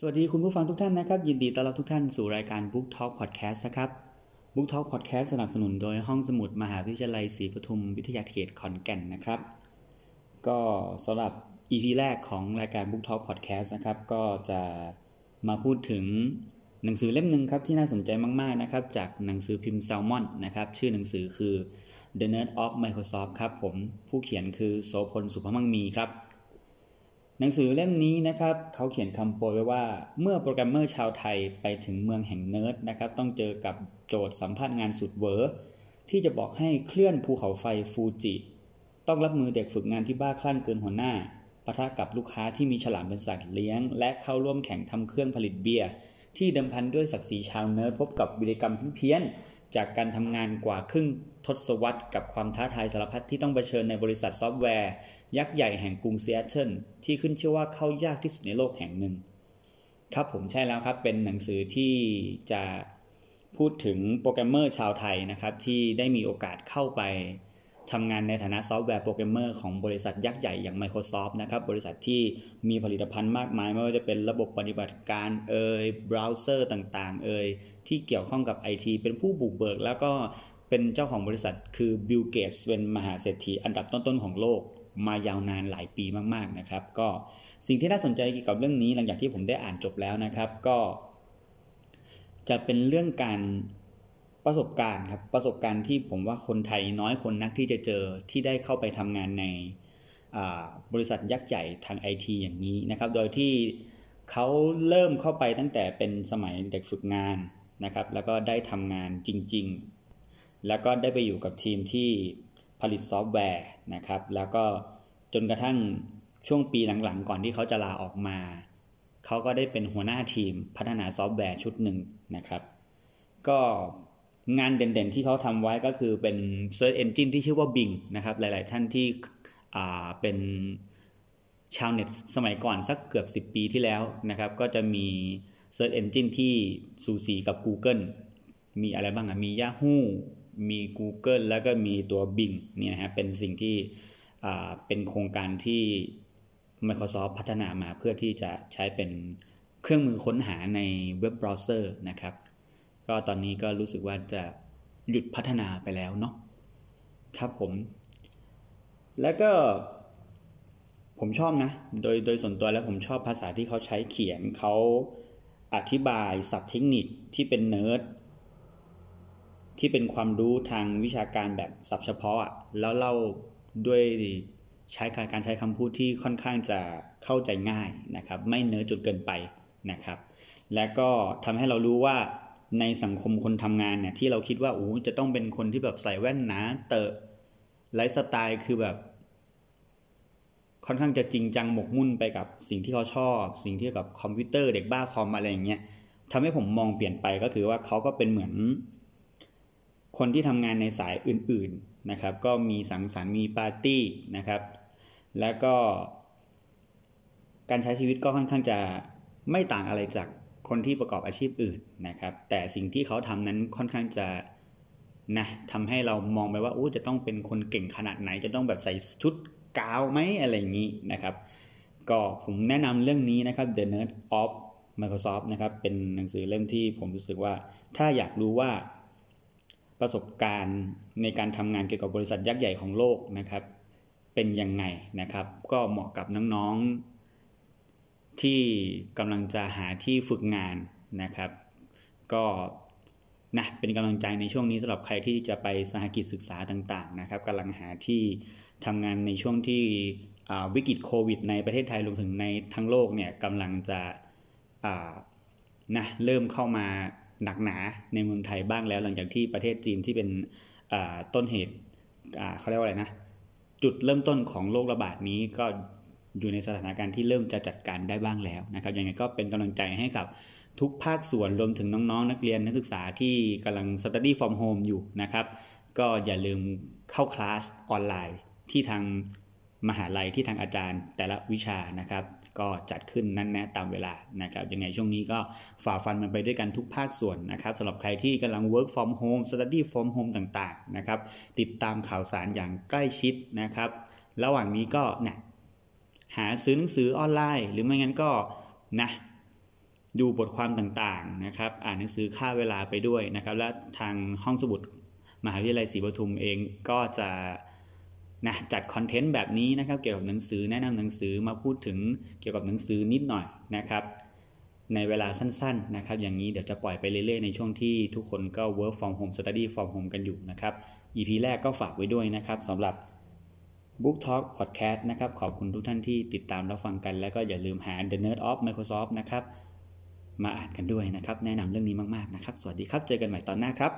สวัสดีคุณผู้ฟังทุกท่านนะครับ ยินดีต้อนรับทุกท่านสู่รายการ Book Talk Podcast นะครับ Book Talk Podcast สนับสนุนโดยห้องสมุดมหาวิทยาลัยศรีปทุมวิทยาเขตขอนแก่นนะครับ ก็สำหรับ EP แรกของรายการ Book Talk Podcast นะครับ ก็จะมาพูดถึงหนังสือเล่มหนึ่งครับที่น่าสนใจมาก ๆ นะครับ จากหนังสือพิมพ์ Salmon นะครับ ชื่อหนังสือคือ The Nerd of Microsoft ครับผมผู้เขียนคือโสพลสุภมังมีครับ หนังสือเล่มนี้นะครับเขาเขียนคำโปรยไว้ว่า เมื่อโปรแกรมเมอร์ชาวไทยไปถึงเมืองแห่งเนิร์ดนะครับ ต้องเจอกับโจทย์สัมภาษณ์งานสุดเวอร์ที่จะบอกให้เคลื่อนภูเขาไฟฟูจิต้องรับมือเด็กฝึกงานที่บ้าคลั่งเกินหัวหน้าปะทะกับลูกค้าที่มีฉลามเป็นสัตว์เลี้ยง และเข้าร่วมแข่งทำเครื่องผลิตเบียร์ที่เดิมพันด้วยศักดิ์ศรีชาวเนิร์ดพบกับวีรกรรมเพี้ยนๆ จากการทำงานกว่าครึ่งทศวรรษกับความท้าทายสารพัดที่ต้องเผชิญในบริษัทซอฟต์แวร์ ยักษ์ใหญ่แห่งกรุงซีแอตเทิลที่ขึ้นชื่อว่าเข้ายากที่สุดในโลกแห่งหนึ่ง ครับผมใช่แล้วครับ เป็นหนังสือที่จะพูดถึงโปรแกรมเมอร์ชาวไทยนะครับ ที่ได้มีโอกาสเข้าไป ทำงานในฐานะซอฟต์แวร์โปรแกรมเมอร์ของบริษัทยักษ์ใหญ่อย่าง Microsoft นะครับ บริษัทที่มีผลิตภัณฑ์มากมาย ไม่ว่าจะเป็นระบบปฏิบัติการเอ่ยเบราว์เซอร์ต่าง ๆ เอ่ยที่เกี่ยวข้องกับ IT เป็นผู้บุกเบิก แล้วก็เป็นเจ้าของบริษัทคือบิลเกตส์เป็นมหาเศรษฐีอันดับต้น ๆ ของโลกมายาวนานหลายปีมากๆนะครับ ก็สิ่งที่น่าสนใจเกี่ยวกับเรื่องนี้หลังจากที่ผมได้อ่านจบแล้วนะครับ ก็ จะเป็นเรื่องการ ประสบการณ์ครับประสบการณ์ที่ผมว่าคนไทยน้อยคนนักที่จะเจอที่ได้เข้าไปทำงานในบริษัทยักษ์ใหญ่ทางไอทีอย่างนี้นะครับ โดยที่เขาเริ่มเข้าไปตั้งแต่เป็นสมัยเด็กฝึกงานนะครับ แล้วก็ได้ทำงานจริง ๆ แล้วก็ได้ไปอยู่กับทีมที่ผลิตซอฟต์แวร์นะครับ แล้วก็จนกระทั่งช่วงปีหลังๆ ก่อนที่เขาจะลาออกมา เขาก็ได้เป็นหัวหน้าทีมพัฒนาซอฟต์แวร์ชุดหนึ่งนะครับ ก็ งานเด่นๆที่เขาทำไว้ก็คือเป็น Search Engine ที่ชื่อว่า Bing นะครับ หลายๆท่านที่เป็นชาวเน็ตสมัยก่อนสักเกือบ 10 ปีที่แล้วนะครับ ก็จะมี Search Engine ที่สูสีกับ Google มีอะไรบ้างอะ มี Yahoo มี Google แล้วก็มีตัว Bing เนี่ยนะฮะเป็นสิ่งที่เป็นโครงการที่ Microsoft พัฒนามาเพื่อที่จะใช้เป็นเครื่องมือค้นหาในเว็บเบราว์เซอร์นะครับ ก็ตอนนี้ก็รู้สึกว่าจะหยุดพัฒนาไปแล้วเนาะครับผม แล้วก็ผมชอบนะ โดยโดยส่วนตัวแล้วผมชอบภาษาที่เขาใช้เขียนเขาอธิบายศัพท์เทคนิคที่เป็นเนิร์ดที่เป็นความรู้ทางวิชาการแบบศัพท์เฉพาะอะแล้วเล่าด้วยใช้การใช้คำพูดที่ค่อนข้างจะเข้าใจง่ายนะครับ ไม่เนื้อจัดเกินไปนะครับ และก็ทำให้เรารู้ว่า ในสังคมคนทำงานเนี่ยที่เราคิดว่าโอ้จะต้องเป็นคนที่แบบใส่แว่นหนาเตอะไลฟ์สไตล์คือแบบ ค่อนข้างจะจริงจังหมกมุ่นไปกับสิ่งที่เขาชอบ สิ่งที่กับคอมพิวเตอร์เด็กบ้าคอมอะไรอย่างเงี้ยทำให้ผมมองเปลี่ยนไปก็คือว่าเขาก็เป็นเหมือน คนที่ทำงานในสายอื่น ๆนะครับ ก็มีสังสรรค์มีปาร์ตี้นะครับ แล้วก็ การใช้ชีวิตก็ค่อนข้างจะไม่ต่างอะไรจาก คนที่ประกอบอาชีพอื่นนะครับ แต่สิ่งที่เขาทำนั้นค่อนข้างจะนะทำให้เรามองไปว่าโอ้จะต้องเป็นคนเก่งขนาดไหน จะต้องแบบใส่ชุดกาวไหมอะไรอย่างนี้นะครับ ก็ผมแนะนำเรื่องนี้นะครับ The Nerd of Microsoft นะครับ เป็นหนังสือเล่มที่ผมรู้สึกว่า ถ้าอยากรู้ว่าประสบการณ์ในการทำงานเกี่ยวกับบริษัทยักษ์ใหญ่ของโลกนะครับ เป็นยังไงนะครับ ก็เหมาะกับน้องๆ ที่กำลังจะหาที่ฝึกงานนะครับ ก็นะเป็นกำลังใจในช่วงนี้สำหรับใครที่จะไปสหกิจศึกษาต่างๆนะครับกำลังหาที่ทำงานในช่วงที่วิกฤตโควิด ในประเทศไทยรวมถึงในทั้งโลกเนี่ยกำลังจะนะเริ่มเข้ามาหนักหนาในเมืองไทยบ้างแล้ว หลังจากที่ประเทศจีนที่เป็นต้นเหตุเขาเรียกว่าอะไรนะ จุดเริ่มต้นของโรคระบาดนี้ก็ อยู่ในสถานการณ์ที่เริ่มจะจัดการได้บ้างแล้วนะครับยังไงก็เป็นกำลังใจให้กับทุกภาคส่วนรวมถึงน้องๆ นักเรียนนักศึกษาที่กำลัง study from home อยู่นะครับ ก็อย่าลืมเข้าคลาสออนไลน์ที่ทางมหาลัยที่ทางอาจารย์แต่ละวิชานะครับ ก็จัดขึ้นนั่นแนะตามเวลานะครับยังไงช่วงนี้ก็ฝ่าฟันมันไปด้วยกันทุกภาคส่วนนะครับสำหรับใครที่กำลัง work from home study from home ต่างๆนะครับ ติดตามข่าวสารอย่างใกล้ชิดนะครับ ระหว่างนี้ก็นะ หาซื้อหนังสือออนไลน์ หรือไม่งั้นก็นะดูบทความต่างๆนะครับ อ่านหนังสือค่าเวลาไปด้วยนะครับ และทางห้องสมุดมหาวิทยาลัยศรีปทุมเองก็จะนะจัดคอนเทนต์แบบนี้นะครับ เกี่ยวกับหนังสือแนะนำหนังสือมาพูดถึงเกี่ยวกับหนังสือนิดหน่อยนะครับ ในเวลาสั้นๆนะครับ อย่างนี้เดี๋ยวจะปล่อยไปเรื่อยๆในช่วงที่ทุกคนก็ work from home study from home กันอยู่นะครับ EP แรกก็ฝากไว้ด้วยนะครับสำหรับ Book Talk Podcast นะครับ ขอบคุณทุกท่านที่ติดตามรับฟังกัน แล้วก็อย่าลืมหา The Nerd of Microsoft นะครับ มาอ่านกันด้วยนะครับ แนะนำเรื่องนี้มาก ๆ นะครับ สวัสดีครับ เจอกันใหม่ตอนหน้าครับ